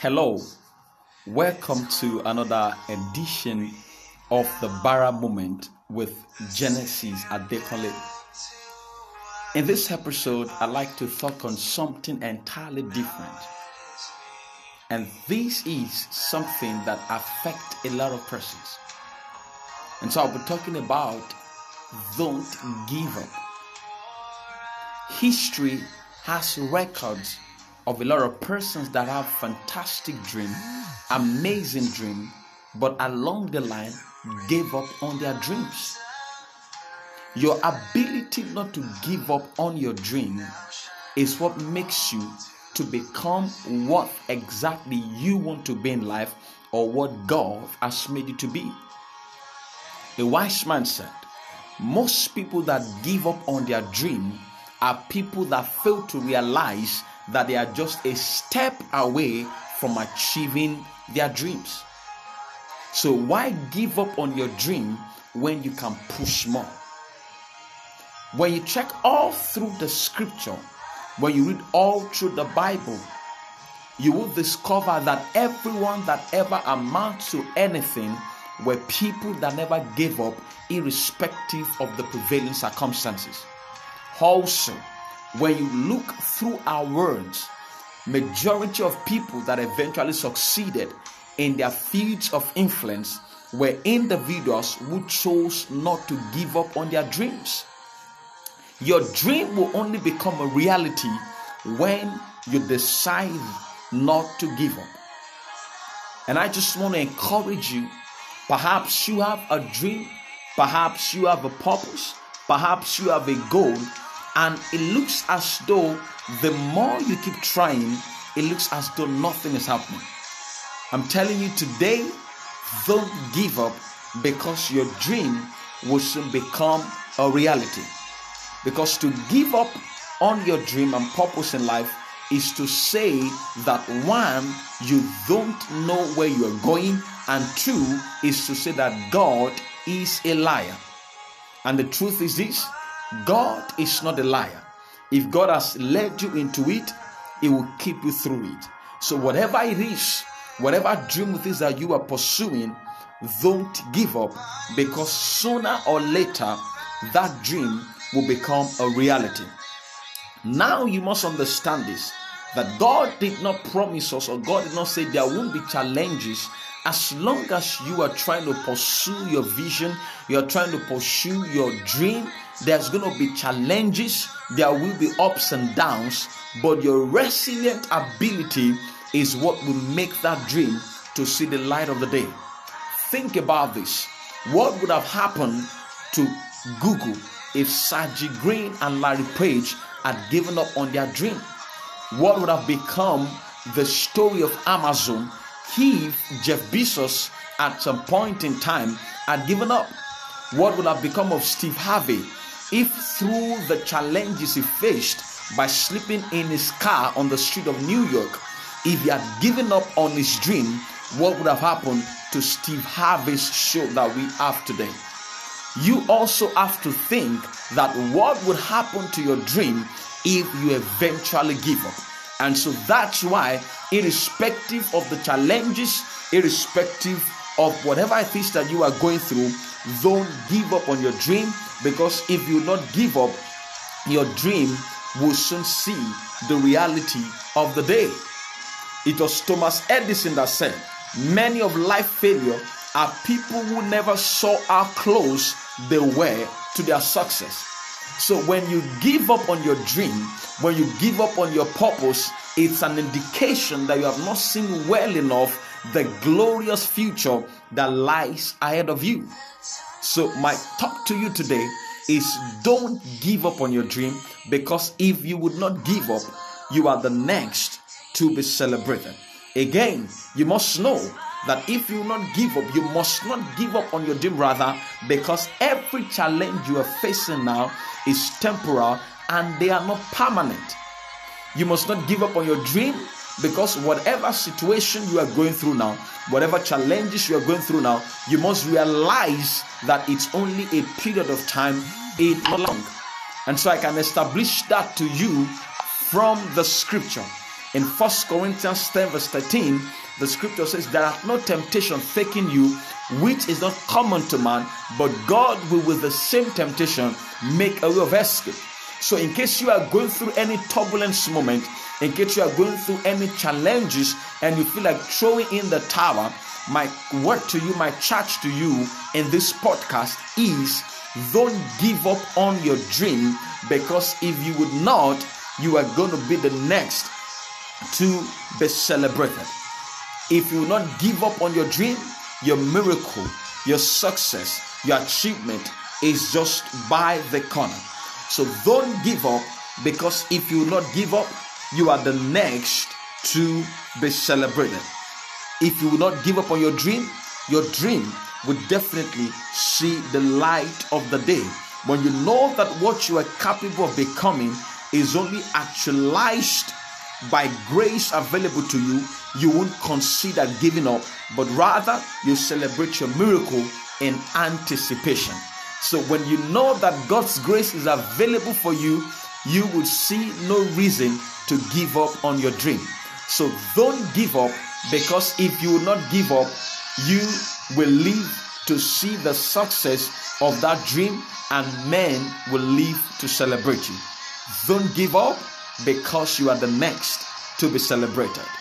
Hello, welcome to another edition of the Bara Moment with Genesis Adekunle. In this episode, I'd like to talk on something entirely different. And this is something that affects a lot of persons. And so I'll be talking about don't give up. History has records of a lot of persons that have fantastic dream, amazing dream, but along the line gave up on their dreams. Your ability not to give up on your dream is what makes you to become what exactly you want to be in life or what God has made you to be. A wise man said, Most people that give up on their dream are people that fail to realize that they are just a step away from achieving their dreams. So, why give up on your dream when you can push more? When you check all through the scripture, when you read all through the Bible, you will discover that everyone that ever amounts to anything were people that never gave up, irrespective of the prevailing circumstances. Also, when you look through our words, majority of people that eventually succeeded in their fields of influence were individuals who chose not to give up on their dreams. Your dream will only become a reality when you decide not to give up. And I just want to encourage you. Perhaps you have a dream, perhaps you have a purpose, perhaps you have a goal, and it looks as though the more you keep trying, it looks as though nothing is happening. I'm telling you today, don't give up because your dream will soon become a reality. Because to give up on your dream and purpose in life is to say that one, you don't know where you are going, and two, is to say that God is a liar. And the truth is this God is not a liar. If God has led you into it, He will keep you through it. So, whatever it is, whatever dream it is that you are pursuing, don't give up because sooner or later that dream will become a reality. Now you must understand this that God did not promise us or God did not say there won't be challenges as long as you are trying to pursue your vision, you are trying to pursue your dream, there's going to be challenges, there will be ups and downs, but your resilient ability is what will make that dream to see the light of the day. Think about this. What would have happened to Google if Sergey Brin and Larry Page had given up on their dream? What would have become the story of Amazon if Jeff Bezos at some point in time had given up? What would have become of Steve Harvey if through the challenges he faced by sleeping in his car on the street of New York, if he had given up on his dream, what would have happened to Steve Harvey's show that we have today? You also have to think that what would happen to your dream if you eventually give up. And so that's why, irrespective of the challenges, irrespective of whatever it is that you are going through, don't give up on your dream because if you not give up, your dream will soon see the reality of the day. It was Thomas Edison that said, Many of life failure are people who never saw how close they were to their success. So when you give up on your dream, when you give up on your purpose, it's an indication that you have not seen well enough the glorious future that lies ahead of you. So, my talk to you today is don't give up on your dream because if you would not give up, you are the next to be celebrated. Again, you must know that if you not give up, you must not give up on your dream, rather, because every challenge you are facing now is temporal and they are not permanent. You must not give up on your dream because whatever situation you are going through now, whatever challenges you are going through now, you must realize that it's only a period of time, it's not long. And so I can establish that to you from the scripture. In 1 Corinthians 10, verse 13, the scripture says, There are no temptation taking you which is not common to man, but God will with the same temptation make a way of escape. So, in case you are going through any turbulence moment, in case you are going through any challenges and you feel like throwing in the tower, my word to you, my charge to you in this podcast is don't give up on your dream because if you would not, you are going to be the next to be celebrated. If you will not give up on your dream, your miracle, your success, your achievement is just by the corner. So don't give up because if you will not give up, you are the next to be celebrated. If you will not give up on your dream, your dream will definitely see the light of the day. When you know that what you are capable of becoming is only actualized by grace available to you, you won't consider giving up, but rather you celebrate your miracle in anticipation. So when you know that God's grace is available for you, you will see no reason to give up on your dream. So don't give up because if you will not give up, you will live to see the success of that dream and men will live to celebrate you. Don't give up because you are the next to be celebrated.